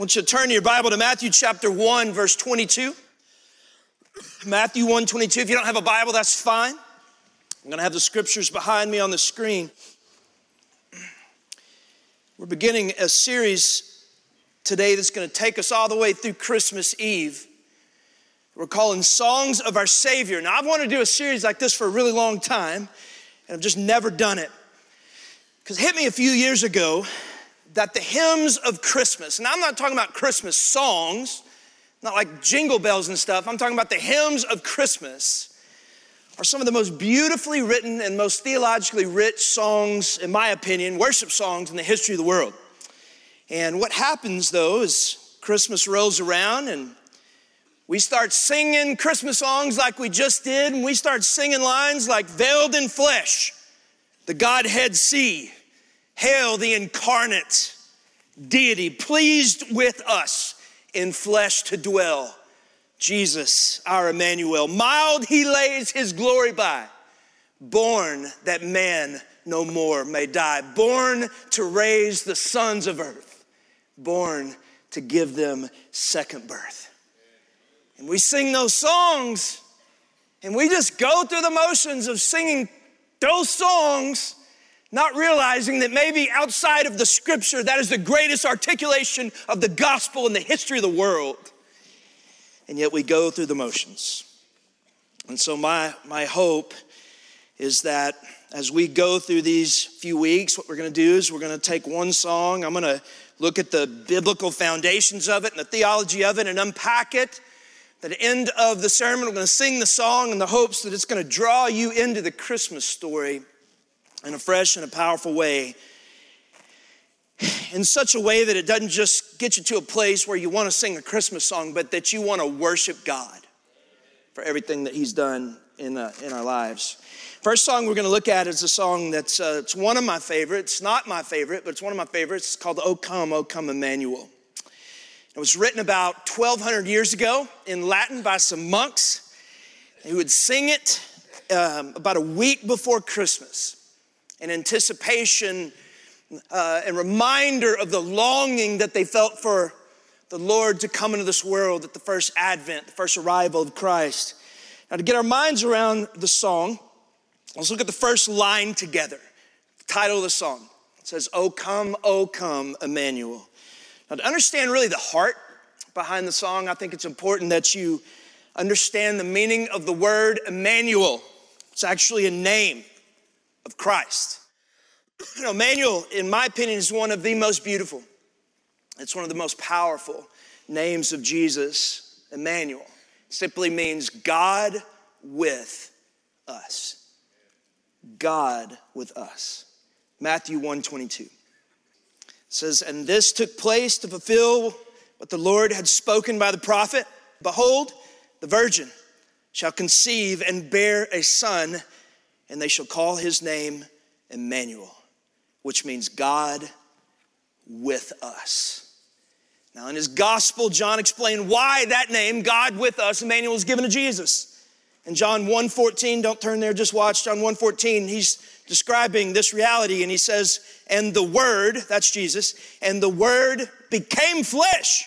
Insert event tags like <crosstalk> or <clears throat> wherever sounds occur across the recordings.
want you to turn your Bible to Matthew chapter 1, verse 22. Matthew 1 22. If you don't have a Bible, that's fine. I'm going to have the scriptures behind me on the screen. We're beginning a series today that's going to take us all the way through Christmas Eve. We're calling Songs of Our Savior. Now, I've wanted to do a series like this for a really long time, and I've just never done it. Because it hit me a few years ago that the hymns of Christmas, and I'm not talking about Christmas songs, not like jingle bells and stuff, I'm talking about the hymns of Christmas, are some of the most beautifully written and most theologically rich songs, in my opinion, worship songs in the history of the world. And what happens though is Christmas rolls around and we start singing Christmas songs like we just did, and we start singing lines like veiled in flesh, the Godhead see, Hail the incarnate deity, pleased with us in flesh to dwell. Jesus, our Emmanuel. Mild he lays his glory by, born that man no more may die, born to raise the sons of earth, born to give them second birth. And we sing those songs, and we just go through the motions of singing those songs not realizing that maybe outside of the scripture, that is the greatest articulation of the gospel in the history of the world. And yet we go through the motions. And so, my, my hope is that as we go through these few weeks, what we're to do is we're to take one song, I'm to look at the biblical foundations of it and the theology of it and unpack it. At the end of the sermon, we're to sing the song in the hopes that it's to draw you into the Christmas story in a fresh and a powerful way. In such a way that it doesn't just get you to a place where you want to sing a Christmas song, but that you want to worship God for everything that He's done in, uh, in our lives. First song we're going to look at is a song that's uh, it's one of my favorites. It's not my favorite, but it's one of my favorites. It's called "O Come, O Come, Emmanuel." It was written about 1,200 years ago in Latin by some monks who would sing it um, about a week before Christmas and anticipation uh, and reminder of the longing that they felt for the Lord to come into this world at the first advent, the first arrival of Christ. Now, to get our minds around the song, let's look at the first line together. The title of the song it says, "O come, O come, Emmanuel." Now, to understand really the heart behind the song, I think it's important that you understand the meaning of the word Emmanuel. It's actually a name of Christ. <clears throat> You know, Emmanuel, in my opinion, is one of the most beautiful. It's one of the most powerful names of Jesus, Emmanuel. Simply means God with us. God with us. Matthew 122 says, And this took place to fulfill what the Lord had spoken by the prophet. Behold, the virgin shall conceive and bear a son and they shall call his name Emmanuel, which means God with us. Now, in his gospel, John explained why that name, God with us, Emmanuel, is given to Jesus. In John 1:14, don't turn there, just watch John 1:14. He's describing this reality, and he says, And the word, that's Jesus, and the word became flesh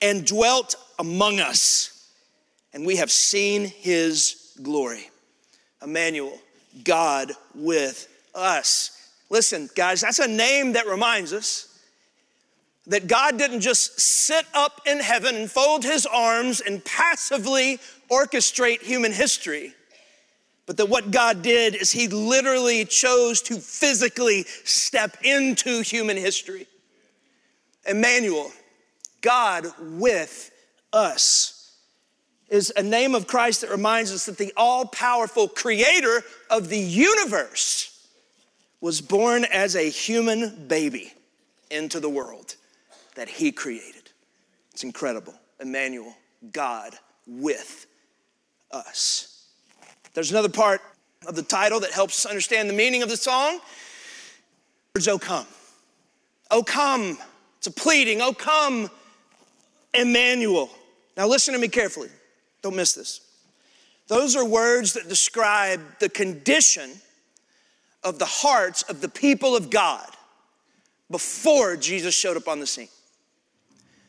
and dwelt among us, and we have seen his glory. Emmanuel, God with us. Listen, guys, that's a name that reminds us that God didn't just sit up in heaven and fold his arms and passively orchestrate human history, but that what God did is he literally chose to physically step into human history. Emmanuel, God with us is a name of Christ that reminds us that the all powerful creator of the universe was born as a human baby into the world that he created. It's incredible. Emmanuel, God with us. There's another part of the title that helps us understand the meaning of the song. Words, oh come. Oh come. It's a pleading. Oh come, Emmanuel. Now listen to me carefully. Don't miss this. Those are words that describe the condition of the hearts of the people of God before Jesus showed up on the scene.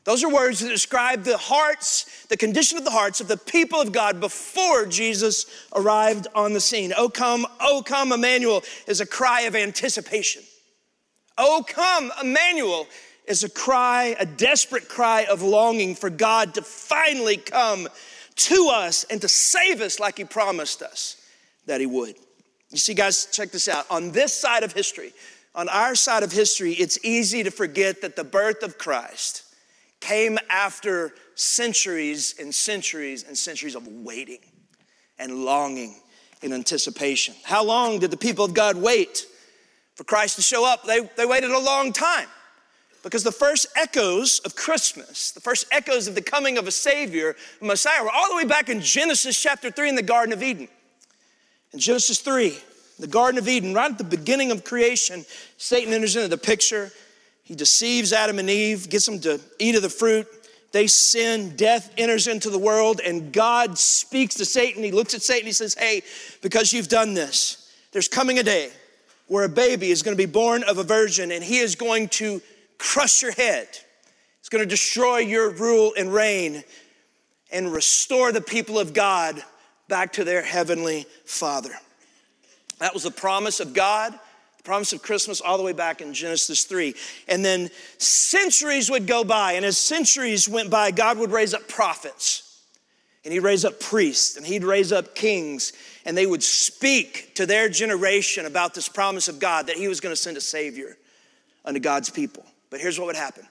Those are words that describe the hearts, the condition of the hearts of the people of God before Jesus arrived on the scene. Oh, come, oh, come, Emmanuel is a cry of anticipation. Oh, come, Emmanuel is a cry, a desperate cry of longing for God to finally come to us and to save us like He promised us that He would. You see, guys, check this out. On this side of history, on our side of history, it's easy to forget that the birth of Christ came after centuries and centuries and centuries of waiting and longing in anticipation. How long did the people of God wait for Christ to show up? They, they waited a long time because the first echoes of Christmas, the first echoes of the coming of a Savior, Messiah, were all the way back in Genesis chapter 3 in the Garden of Eden. In Genesis 3, the Garden of Eden, right at the beginning of creation, Satan enters into the picture. He deceives Adam and Eve, gets them to eat of the fruit. They sin, death enters into the world, and God speaks to Satan. He looks at Satan, he says, Hey, because you've done this, there's coming a day where a baby is going to be born of a virgin, and he is going to crush your head. It's going to destroy your rule and reign and restore the people of God back to their heavenly Father. That was the promise of God, the promise of Christmas, all the way back in Genesis 3. And then centuries would go by, and as centuries went by, God would raise up prophets. And he'd raise up priests and he'd raise up kings, and they would speak to their generation about this promise of God that he was going to send a Savior unto God's people. But here's what would happen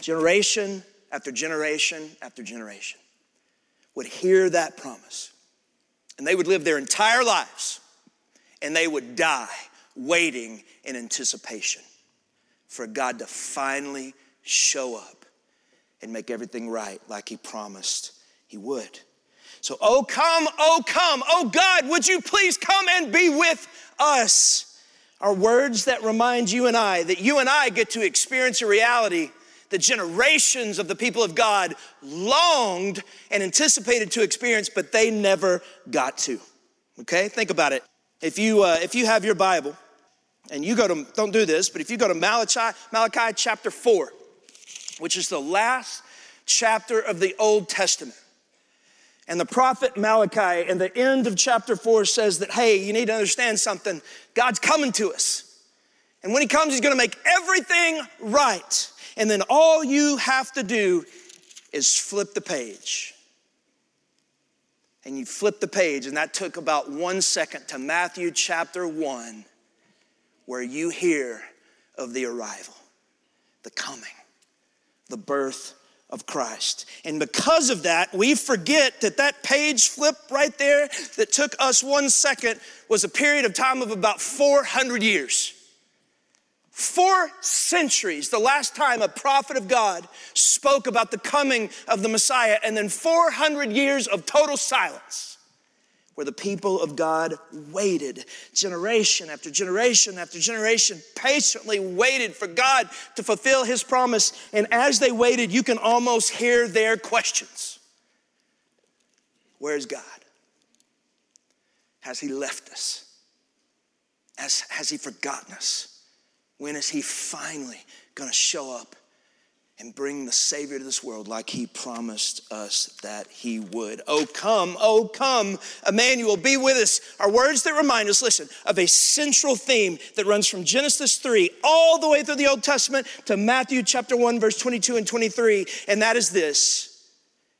generation after generation after generation would hear that promise, and they would live their entire lives and they would die waiting in anticipation for God to finally show up and make everything right like He promised He would. So, oh, come, oh, come, oh, God, would you please come and be with us? Are words that remind you and I that you and I get to experience a reality that generations of the people of God longed and anticipated to experience, but they never got to. Okay, think about it. If you, uh, if you have your Bible and you go to, don't do this, but if you go to Malachi, Malachi chapter 4, which is the last chapter of the Old Testament. And the prophet Malachi in the end of chapter 4 says that, hey, you need to understand something. God's coming to us. And when he comes, he's gonna make everything right. And then all you have to do is flip the page and you flip the page, and that took about one second to Matthew chapter 1, where you hear of the arrival, the coming, the birth of Christ. And because of that, we forget that that page flip right there that took us one second was a period of time of about 400 years. Four centuries, the last time a prophet of God spoke about the coming of the Messiah, and then 400 years of total silence where the people of God waited generation after generation after generation, patiently waited for God to fulfill his promise. And as they waited, you can almost hear their questions Where's God? Has he left us? Has, has he forgotten us? When is he finally going to show up and bring the Savior to this world like he promised us that he would? Oh, come, oh, come, Emmanuel, be with us. Are words that remind us, listen, of a central theme that runs from Genesis 3 all the way through the Old Testament to Matthew chapter 1, verse 22 and 23, and that is this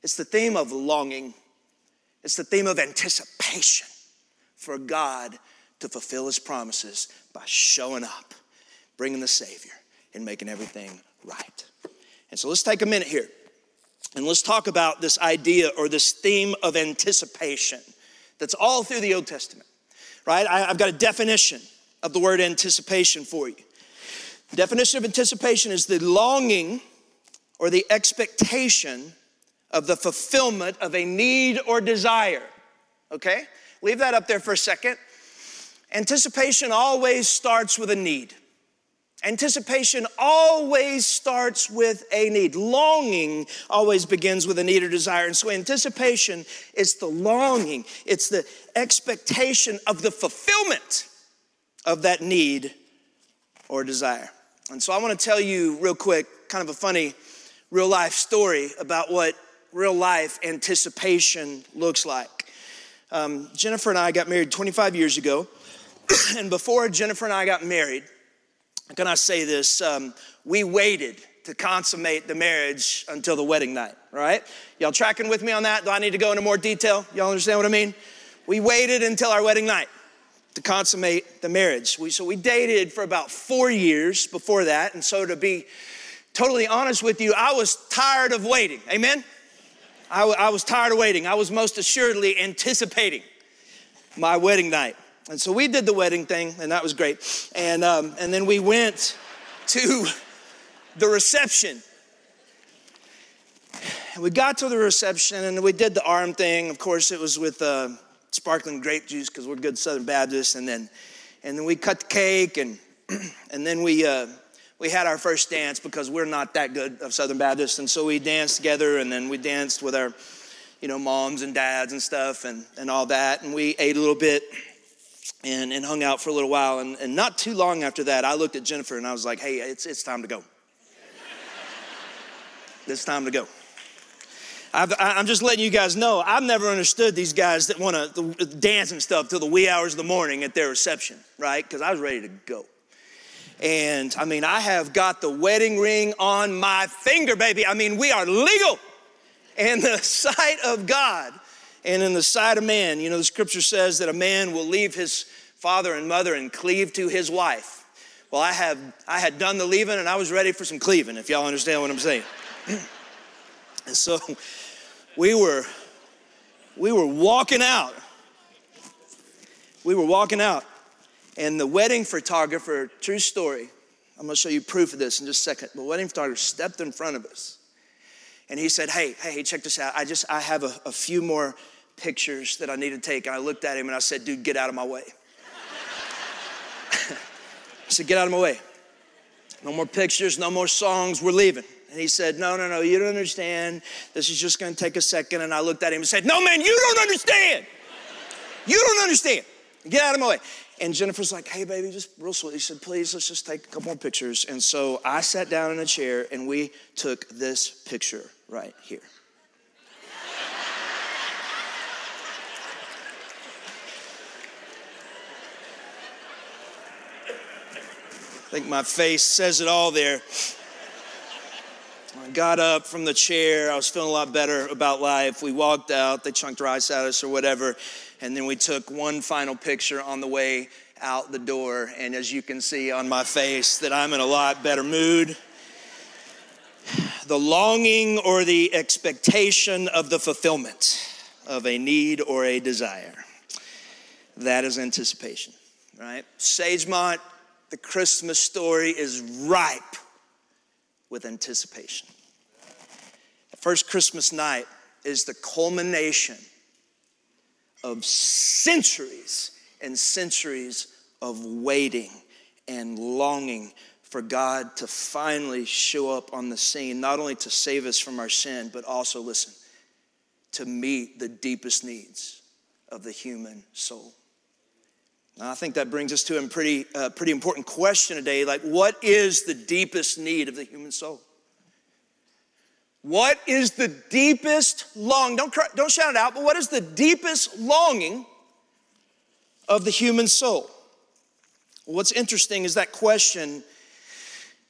it's the theme of longing, it's the theme of anticipation for God to fulfill his promises by showing up bringing the Savior and making everything right. And so let's take a minute here and let's talk about this idea or this theme of anticipation that's all through the Old Testament, right? I, have got a definition of the word anticipation for you. The definition of anticipation is the longing or the expectation of the fulfillment of a need or desire. Okay? Leave that up there for a second. Anticipation always starts with a need. Anticipation always starts with a need. Longing always begins with a need or desire. And so, anticipation is the longing, it's the expectation of the fulfillment of that need or desire. And so, I want to tell you real quick, kind of a funny real life story about what real life anticipation looks like. Um, Jennifer and I got married 25 years ago. <clears throat> and before Jennifer and I got married, can I say this? Um, we waited to consummate the marriage until the wedding night, right? Y'all tracking with me on that? Do I need to go into more detail? Y'all understand what I mean? We waited until our wedding night to consummate the marriage. We, so we dated for about four years before that. And so to be totally honest with you, I was tired of waiting. Amen? I, I was tired of waiting. I was most assuredly anticipating my wedding night. And so we did the wedding thing, and that was great. And, um, and then we went to the reception. And we got to the reception, and we did the arm thing. Of course, it was with uh, sparkling grape juice because we're good Southern Baptists. And then, and then we cut the cake, and, <clears throat> and then we, uh, we had our first dance because we're not that good of Southern Baptists. And so we danced together, and then we danced with our you know, moms and dads and stuff and, and all that. And we ate a little bit and, and hung out for a little while. And, and not too long after that, I looked at Jennifer and I was like, hey, it's, it's time to go. <laughs> it's time to go. i am just letting you guys know, I've never understood these guys that want to dance and stuff till the wee hours of the morning at their reception, right? Because I was ready to go. And I mean, I have got the wedding ring on my finger, baby. I mean, we are legal in the <laughs> sight of God and in the sight of man. You know, the scripture says that a man will leave his father and mother and cleave to his wife. Well, I have I had done the leaving and I was ready for some cleaving, if y'all understand what I'm saying. <clears throat> and so we were we were walking out. We were walking out. And the wedding photographer, true story, I'm gonna show you proof of this in just a second. The wedding photographer stepped in front of us and he said, Hey, hey, check this out. I just I have a, a few more pictures that I need to take. And I looked at him and I said, dude, get out of my way. <laughs> I said, get out of my way. No more pictures, no more songs, we're leaving. And he said, No, no, no, you don't understand. This is just gonna take a second. And I looked at him and said, No, man, you don't understand. You don't understand. Get out of my way. And Jennifer's like, Hey, baby, just real sweet. He said, Please, let's just take a couple more pictures. And so I sat down in a chair and we took this picture right here. I think my face says it all there. I got up from the chair. I was feeling a lot better about life. We walked out. They chunked rice at us or whatever. And then we took one final picture on the way out the door. And as you can see on my face, that I'm in a lot better mood. The longing or the expectation of the fulfillment of a need or a desire. That is anticipation, right? Sagemont the Christmas story is ripe with anticipation. The first Christmas night is the culmination of centuries and centuries of waiting and longing for God to finally show up on the scene, not only to save us from our sin, but also, listen, to meet the deepest needs of the human soul. I think that brings us to a pretty, uh, pretty important question today. Like, what is the deepest need of the human soul? What is the deepest long? Don't cry, don't shout it out. But what is the deepest longing of the human soul? what's interesting is that question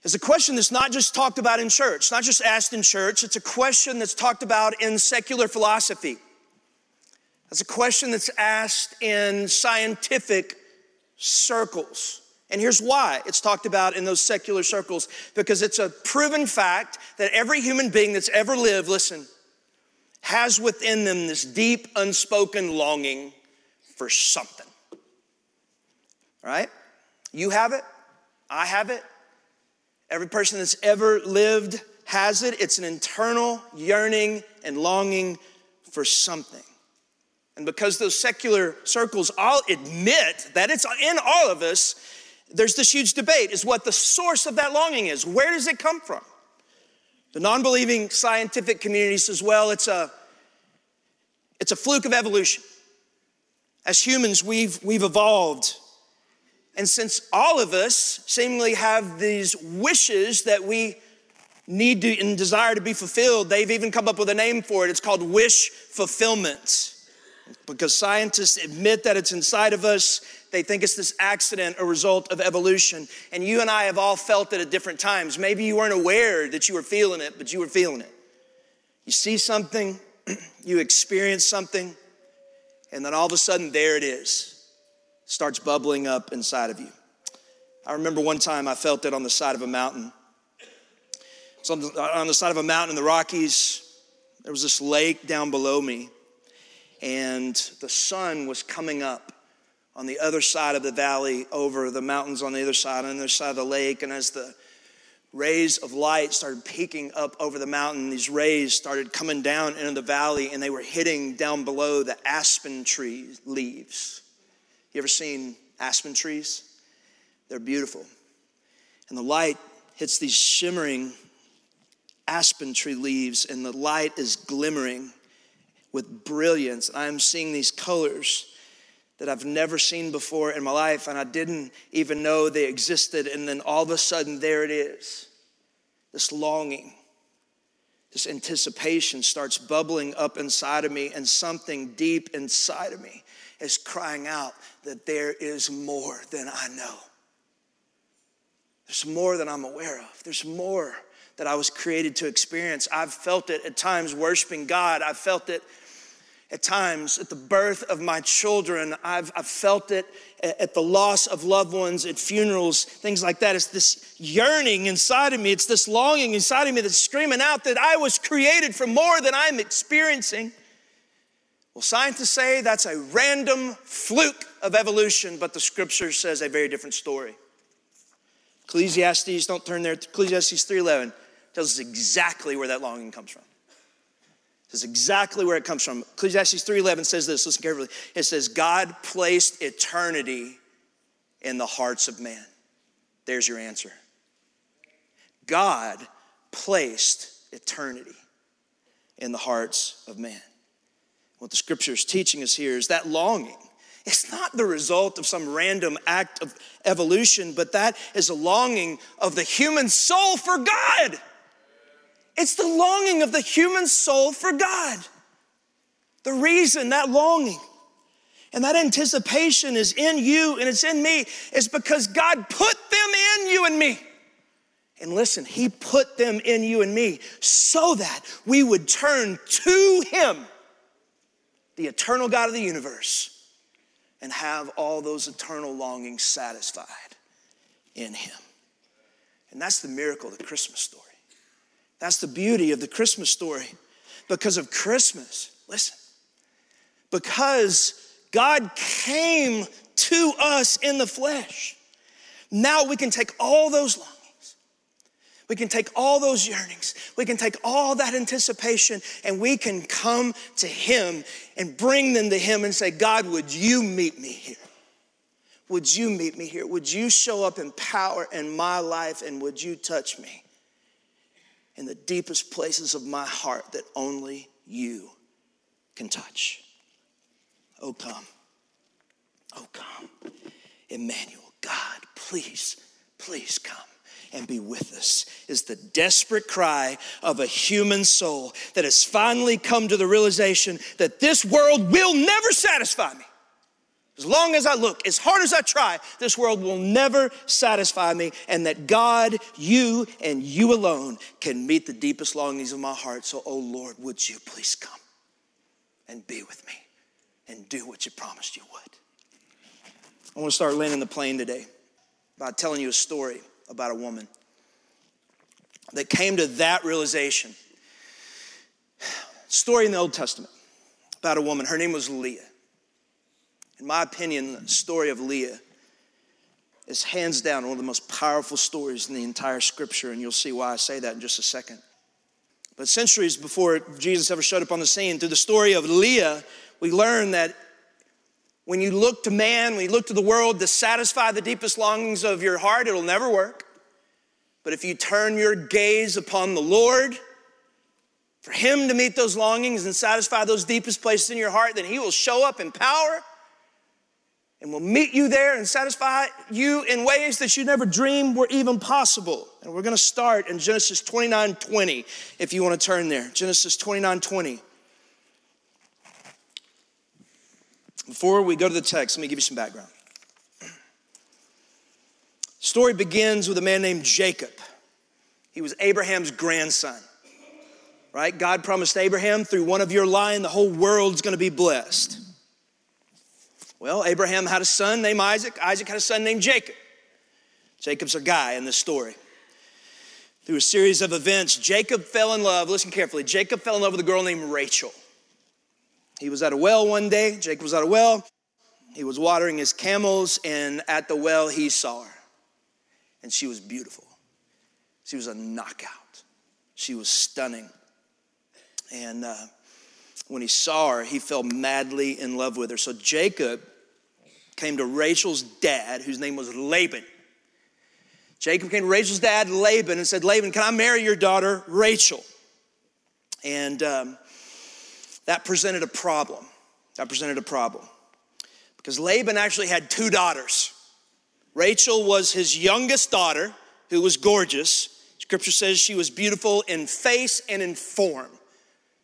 is a question that's not just talked about in church, not just asked in church. It's a question that's talked about in secular philosophy. It's a question that's asked in scientific circles. And here's why it's talked about in those secular circles because it's a proven fact that every human being that's ever lived, listen, has within them this deep, unspoken longing for something. Right? You have it, I have it, every person that's ever lived has it. It's an internal yearning and longing for something. And because those secular circles all admit that it's in all of us, there's this huge debate is what the source of that longing is. Where does it come from? The non-believing scientific community says, well, it's a it's a fluke of evolution. As humans, we've we've evolved. And since all of us seemingly have these wishes that we need to, and desire to be fulfilled. They've even come up with a name for it. It's called wish fulfillment. Because scientists admit that it's inside of us. They think it's this accident, a result of evolution. And you and I have all felt it at different times. Maybe you weren't aware that you were feeling it, but you were feeling it. You see something, <clears throat> you experience something, and then all of a sudden, there it is. Starts bubbling up inside of you. I remember one time I felt it on the side of a mountain. So on the side of a mountain in the Rockies, there was this lake down below me, and the sun was coming up on the other side of the valley over the mountains on the other side, on the other side of the lake. And as the rays of light started peeking up over the mountain, these rays started coming down into the valley and they were hitting down below the aspen tree leaves. You ever seen aspen trees? They're beautiful. And the light hits these shimmering aspen tree leaves, and the light is glimmering with brilliance. I'm seeing these colors that I've never seen before in my life, and I didn't even know they existed. And then all of a sudden, there it is this longing, this anticipation starts bubbling up inside of me, and something deep inside of me is crying out that there is more than I know. There's more than I'm aware of. There's more that I was created to experience. I've felt it at times worshiping God. I've felt it at times at the birth of my children. I've, I've felt it at the loss of loved ones, at funerals, things like that. It's this yearning inside of me. It's this longing inside of me that's screaming out that I was created for more than I'm experiencing. Well, scientists say that's a random fluke of evolution, but the scripture says a very different story. Ecclesiastes, don't turn there, Ecclesiastes 3.11 tells us exactly where that longing comes from. It says exactly where it comes from. Ecclesiastes 3.11 says this, listen carefully. It says, God placed eternity in the hearts of man. There's your answer. God placed eternity in the hearts of man. What the scripture is teaching us here is that longing it's not the result of some random act of evolution, but that is a longing of the human soul for God. It's the longing of the human soul for God. The reason that longing and that anticipation is in you and it's in me is because God put them in you and me. And listen, He put them in you and me so that we would turn to Him, the eternal God of the universe and have all those eternal longings satisfied in Him. And that's the miracle of the Christmas story. That's the beauty of the Christmas story. Because of Christmas, listen, because God came to us in the flesh, now we can take all those longings we can take all those yearnings, we can take all that anticipation, and we can come to Him and bring them to Him and say, God, would you meet me here? Would you meet me here? Would you show up in power in my life and would you touch me in the deepest places of my heart that only you can touch? Oh, come. Oh, come. Emmanuel, God, please, please come and be with us is the desperate cry of a human soul that has finally come to the realization that this world will never satisfy me. As long as I look, as hard as I try, this world will never satisfy me, and that God, you, and you alone can meet the deepest longings of my heart. So, oh Lord, would you please come and be with me and do what you promised you would? I want to start landing the plane today by telling you a story about a woman that came to that realization. Story in the Old Testament about a woman. Her name was Leah. In my opinion, the story of Leah is hands down one of the most powerful stories in the entire scripture, and you'll see why I say that in just a second. But centuries before Jesus ever showed up on the scene, through the story of Leah, we learn that when you look to man, when you look to the world to satisfy the deepest longings of your heart, it'll never work. But if you turn your gaze upon the Lord, for Him to meet those longings and satisfy those deepest places in your heart, then He will show up in power and we'll meet you there and satisfy you in ways that you never dreamed were even possible. And we're going to start in Genesis 29 20, if you want to turn there. Genesis 29 20. Before we go to the text, let me give you some background. Story begins with a man named Jacob. He was Abraham's grandson. Right? God promised Abraham through one of your line, the whole world's going to be blessed. Well, Abraham had a son named Isaac. Isaac had a son named Jacob. Jacob's a guy in this story. Through a series of events, Jacob fell in love. Listen carefully. Jacob fell in love with a girl named Rachel. He was at a well one day. Jacob was at a well. He was watering his camels, and at the well, he saw her. And she was beautiful. She was a knockout. She was stunning. And uh, when he saw her, he fell madly in love with her. So Jacob came to Rachel's dad, whose name was Laban. Jacob came to Rachel's dad, Laban, and said, Laban, can I marry your daughter, Rachel? And um, that presented a problem. That presented a problem. Because Laban actually had two daughters. Rachel was his youngest daughter, who was gorgeous. Scripture says she was beautiful in face and in form.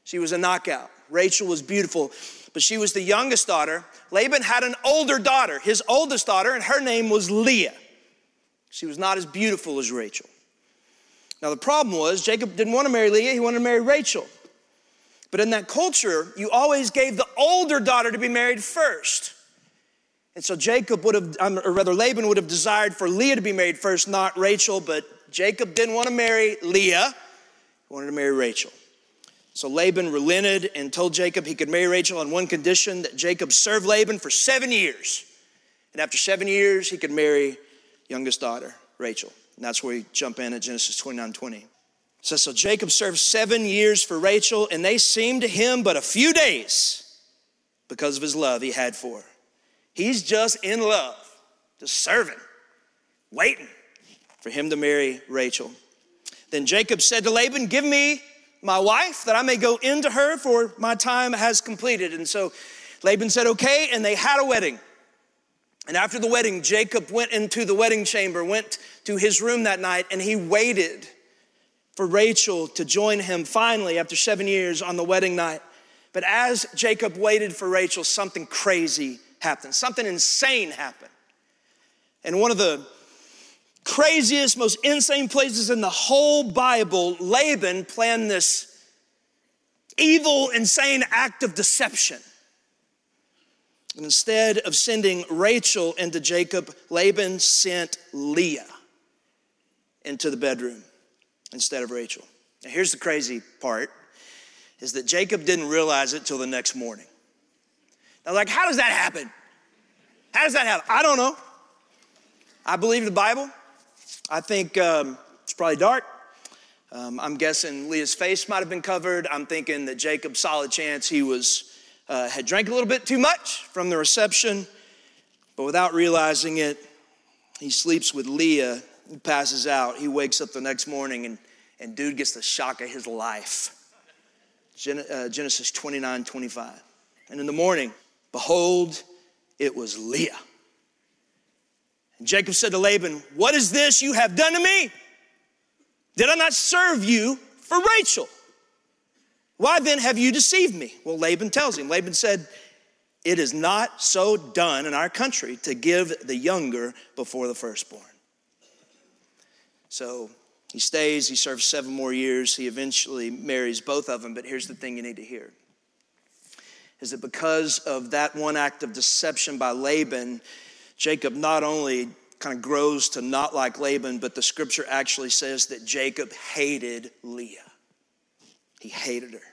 She was a knockout. Rachel was beautiful, but she was the youngest daughter. Laban had an older daughter, his oldest daughter, and her name was Leah. She was not as beautiful as Rachel. Now, the problem was Jacob didn't want to marry Leah, he wanted to marry Rachel. But in that culture, you always gave the older daughter to be married first. And so Jacob would have, um, or rather Laban would have desired for Leah to be married first, not Rachel, but Jacob didn't want to marry Leah, he wanted to marry Rachel. So Laban relented and told Jacob he could marry Rachel on one condition that Jacob serve Laban for seven years. And after seven years, he could marry youngest daughter, Rachel. And that's where we jump in at Genesis 29 20. So, so Jacob served seven years for Rachel, and they seemed to him but a few days because of his love he had for her. He's just in love, just serving, waiting for him to marry Rachel. Then Jacob said to Laban, Give me my wife that I may go into her, for my time has completed. And so Laban said, Okay, and they had a wedding. And after the wedding, Jacob went into the wedding chamber, went to his room that night, and he waited for Rachel to join him finally after seven years on the wedding night. But as Jacob waited for Rachel, something crazy happened, something insane happened. And one of the craziest, most insane places in the whole Bible, Laban planned this evil, insane act of deception. And instead of sending Rachel into Jacob, Laban sent Leah into the bedroom instead of Rachel. Now here's the crazy part is that Jacob didn't realize it till the next morning. Now, like, how does that happen? How does that happen? I don't know. I believe the Bible. I think um, it's probably dark. Um, I'm guessing Leah's face might have been covered. I'm thinking that Jacob, solid chance he was uh, had drank a little bit too much from the reception, but without realizing it, he sleeps with Leah. Passes out. He wakes up the next morning, and and dude gets the shock of his life. Gen- uh, Genesis 29, 25. And in the morning, behold, it was Leah. And Jacob said to Laban, What is this you have done to me? Did I not serve you for Rachel? Why then have you deceived me? Well, Laban tells him. Laban said, It is not so done in our country to give the younger before the firstborn. So he stays, he serves seven more years, he eventually marries both of them. But here's the thing you need to hear is that because of that one act of deception by Laban, Jacob not only kind of grows to not like Laban, but the scripture actually says that Jacob hated Leah. He hated her,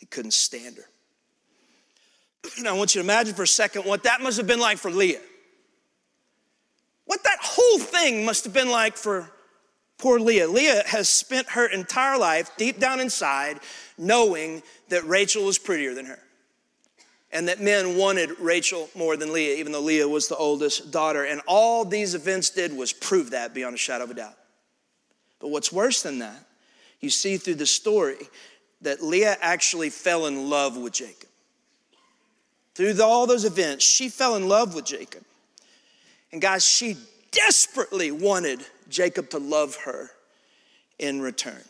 he couldn't stand her. Now, I want you to imagine for a second what that must have been like for Leah. What that whole thing must have been like for poor Leah. Leah has spent her entire life deep down inside knowing that Rachel was prettier than her and that men wanted Rachel more than Leah, even though Leah was the oldest daughter. And all these events did was prove that beyond a shadow of a doubt. But what's worse than that, you see through the story that Leah actually fell in love with Jacob. through all those events, she fell in love with Jacob. And guys, she desperately wanted Jacob to love her in return.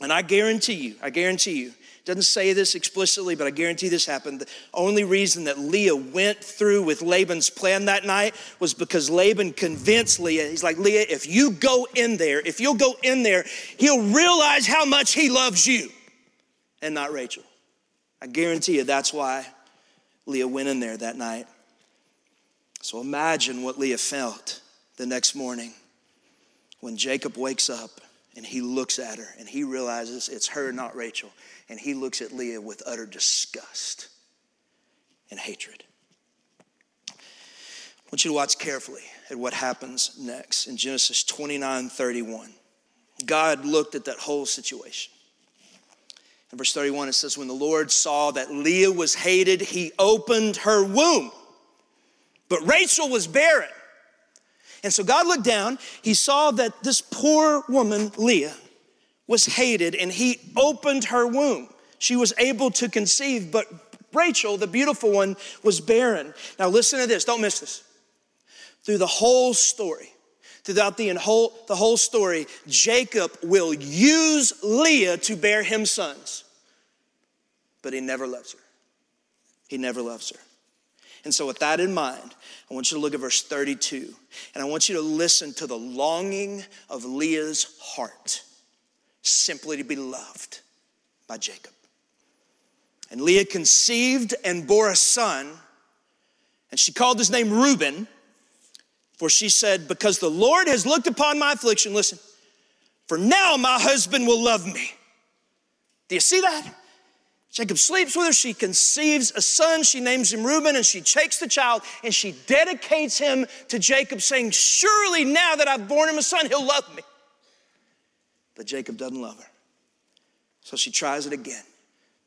And I guarantee you, I guarantee you, doesn't say this explicitly, but I guarantee this happened. The only reason that Leah went through with Laban's plan that night was because Laban convinced Leah. He's like, Leah, if you go in there, if you'll go in there, he'll realize how much he loves you and not Rachel. I guarantee you that's why Leah went in there that night. So imagine what Leah felt the next morning when Jacob wakes up and he looks at her and he realizes it's her, not Rachel. And he looks at Leah with utter disgust and hatred. I want you to watch carefully at what happens next in Genesis 29 31. God looked at that whole situation. In verse 31, it says, When the Lord saw that Leah was hated, he opened her womb. But Rachel was barren. And so God looked down, he saw that this poor woman, Leah, was hated, and he opened her womb. She was able to conceive, but Rachel, the beautiful one, was barren. Now, listen to this, don't miss this. Through the whole story, throughout the whole, the whole story, Jacob will use Leah to bear him sons, but he never loves her. He never loves her. And so, with that in mind, I want you to look at verse 32, and I want you to listen to the longing of Leah's heart simply to be loved by Jacob. And Leah conceived and bore a son, and she called his name Reuben, for she said, Because the Lord has looked upon my affliction, listen, for now my husband will love me. Do you see that? Jacob sleeps with her. She conceives a son. She names him Reuben and she takes the child and she dedicates him to Jacob, saying, Surely now that I've borne him a son, he'll love me. But Jacob doesn't love her. So she tries it again.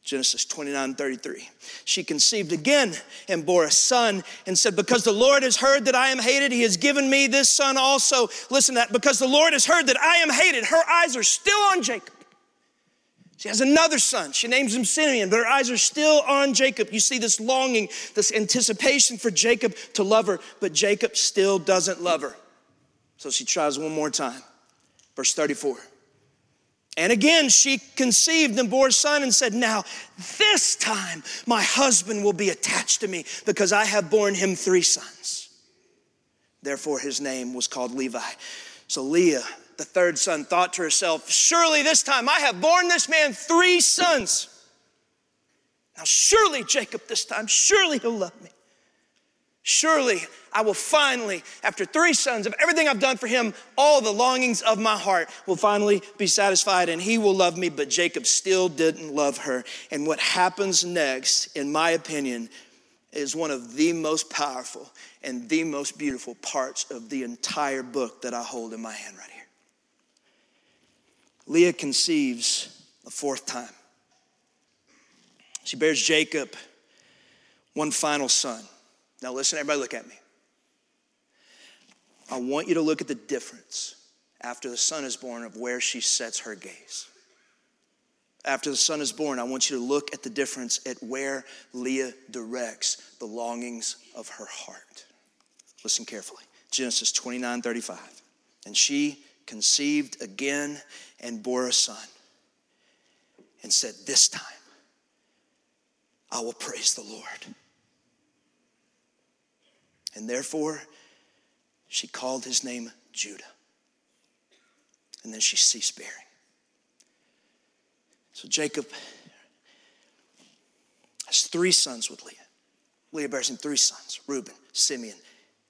Genesis 29 33. She conceived again and bore a son and said, Because the Lord has heard that I am hated, he has given me this son also. Listen to that. Because the Lord has heard that I am hated, her eyes are still on Jacob. She has another son. She names him Simeon, but her eyes are still on Jacob. You see this longing, this anticipation for Jacob to love her, but Jacob still doesn't love her. So she tries one more time. Verse 34. And again, she conceived and bore a son and said, Now, this time my husband will be attached to me because I have borne him three sons. Therefore, his name was called Levi. So Leah the third son thought to herself, Surely this time I have borne this man three sons. Now, surely, Jacob, this time, surely he'll love me. Surely I will finally, after three sons of everything I've done for him, all the longings of my heart will finally be satisfied and he will love me. But Jacob still didn't love her. And what happens next, in my opinion, is one of the most powerful and the most beautiful parts of the entire book that I hold in my hand right here. Leah conceives a fourth time. She bears Jacob one final son. Now, listen, everybody, look at me. I want you to look at the difference after the son is born of where she sets her gaze. After the son is born, I want you to look at the difference at where Leah directs the longings of her heart. Listen carefully. Genesis 29 35. And she conceived again and bore a son and said, This time I will praise the Lord. And therefore, she called his name Judah. And then she ceased bearing. So Jacob has three sons with Leah. Leah bears him three sons Reuben, Simeon,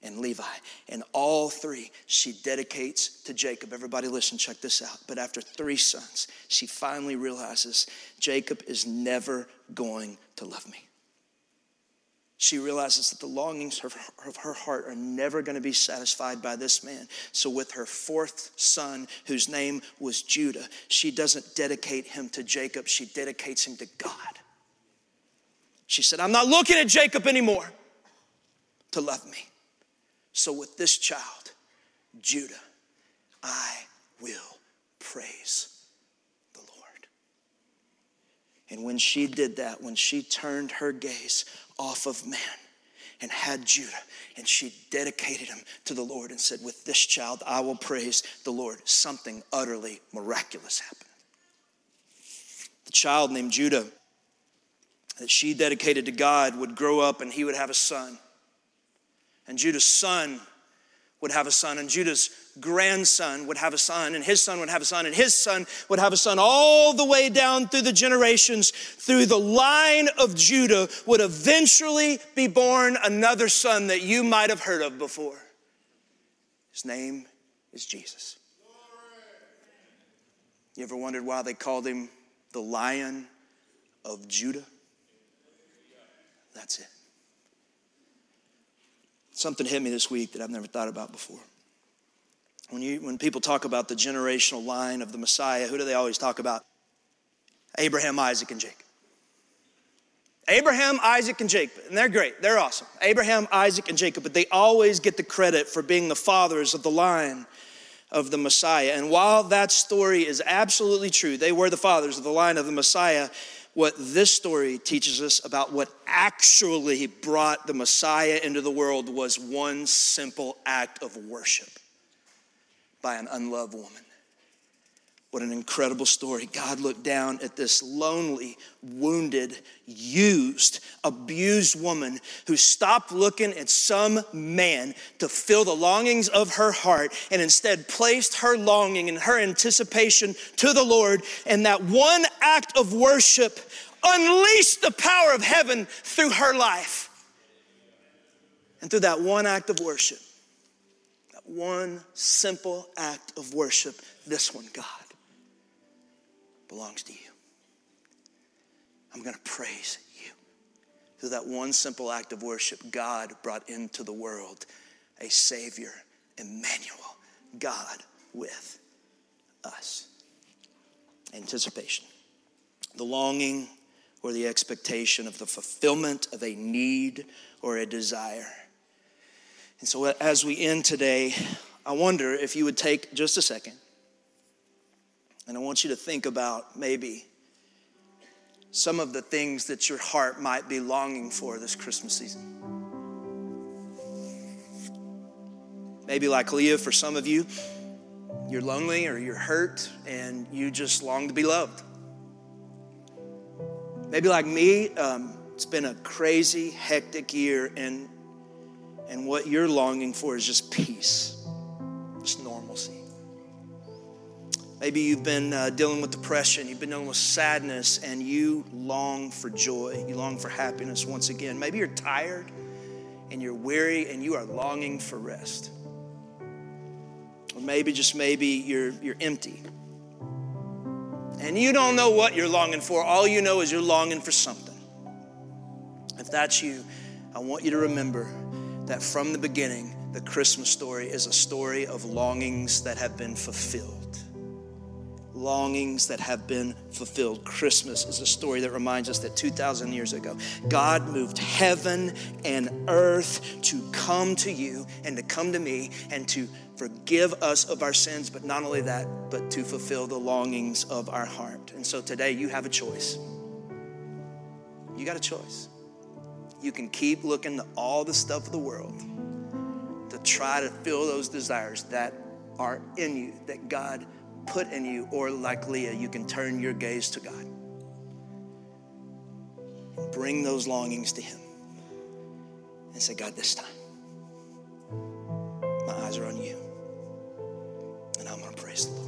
and Levi. And all three she dedicates to Jacob. Everybody, listen, check this out. But after three sons, she finally realizes Jacob is never going to love me. She realizes that the longings of her heart are never going to be satisfied by this man. So, with her fourth son, whose name was Judah, she doesn't dedicate him to Jacob, she dedicates him to God. She said, I'm not looking at Jacob anymore to love me. So, with this child, Judah, I will praise the Lord. And when she did that, when she turned her gaze off of man and had Judah, and she dedicated him to the Lord and said, With this child, I will praise the Lord, something utterly miraculous happened. The child named Judah that she dedicated to God would grow up and he would have a son. And Judah's son would have a son, and Judah's grandson would have a son, and his son would have a son, and his son would have a son, all the way down through the generations, through the line of Judah, would eventually be born another son that you might have heard of before. His name is Jesus. You ever wondered why they called him the Lion of Judah? That's it. Something hit me this week that I've never thought about before. When, you, when people talk about the generational line of the Messiah, who do they always talk about? Abraham, Isaac, and Jacob. Abraham, Isaac, and Jacob, and they're great. They're awesome. Abraham, Isaac, and Jacob, but they always get the credit for being the fathers of the line of the Messiah. And while that story is absolutely true, they were the fathers of the line of the Messiah, what this story teaches us about what actually brought the Messiah into the world was one simple act of worship by an unloved woman. What an incredible story. God looked down at this lonely, wounded, used, abused woman who stopped looking at some man to fill the longings of her heart and instead placed her longing and her anticipation to the Lord. And that one act of worship unleashed the power of heaven through her life. And through that one act of worship, that one simple act of worship, this one, God, belongs to you. I'm going to praise you. Through that one simple act of worship, God brought into the world a Savior, Emmanuel, God with us. Anticipation, the longing or the expectation of the fulfillment of a need or a desire. And so, as we end today, I wonder if you would take just a second and I want you to think about maybe some of the things that your heart might be longing for this Christmas season. Maybe, like Leah, for some of you, you're lonely or you're hurt and you just long to be loved. Maybe like me, um, it's been a crazy, hectic year, and, and what you're longing for is just peace, Maybe you've been uh, dealing with depression, you've been dealing with sadness, and you long for joy, you long for happiness once again. Maybe you're tired and you're weary and you are longing for rest. Or maybe, just maybe, you're, you're empty and you don't know what you're longing for. All you know is you're longing for something. If that's you, I want you to remember that from the beginning, the Christmas story is a story of longings that have been fulfilled. Longings that have been fulfilled. Christmas is a story that reminds us that 2,000 years ago, God moved heaven and earth to come to you and to come to me and to forgive us of our sins, but not only that, but to fulfill the longings of our heart. And so today you have a choice. You got a choice. You can keep looking to all the stuff of the world to try to fill those desires that are in you, that God put in you, or like Leah, you can turn your gaze to God and bring those longings to Him and say, God, this time, my eyes are on you. And I'm going to praise the Lord.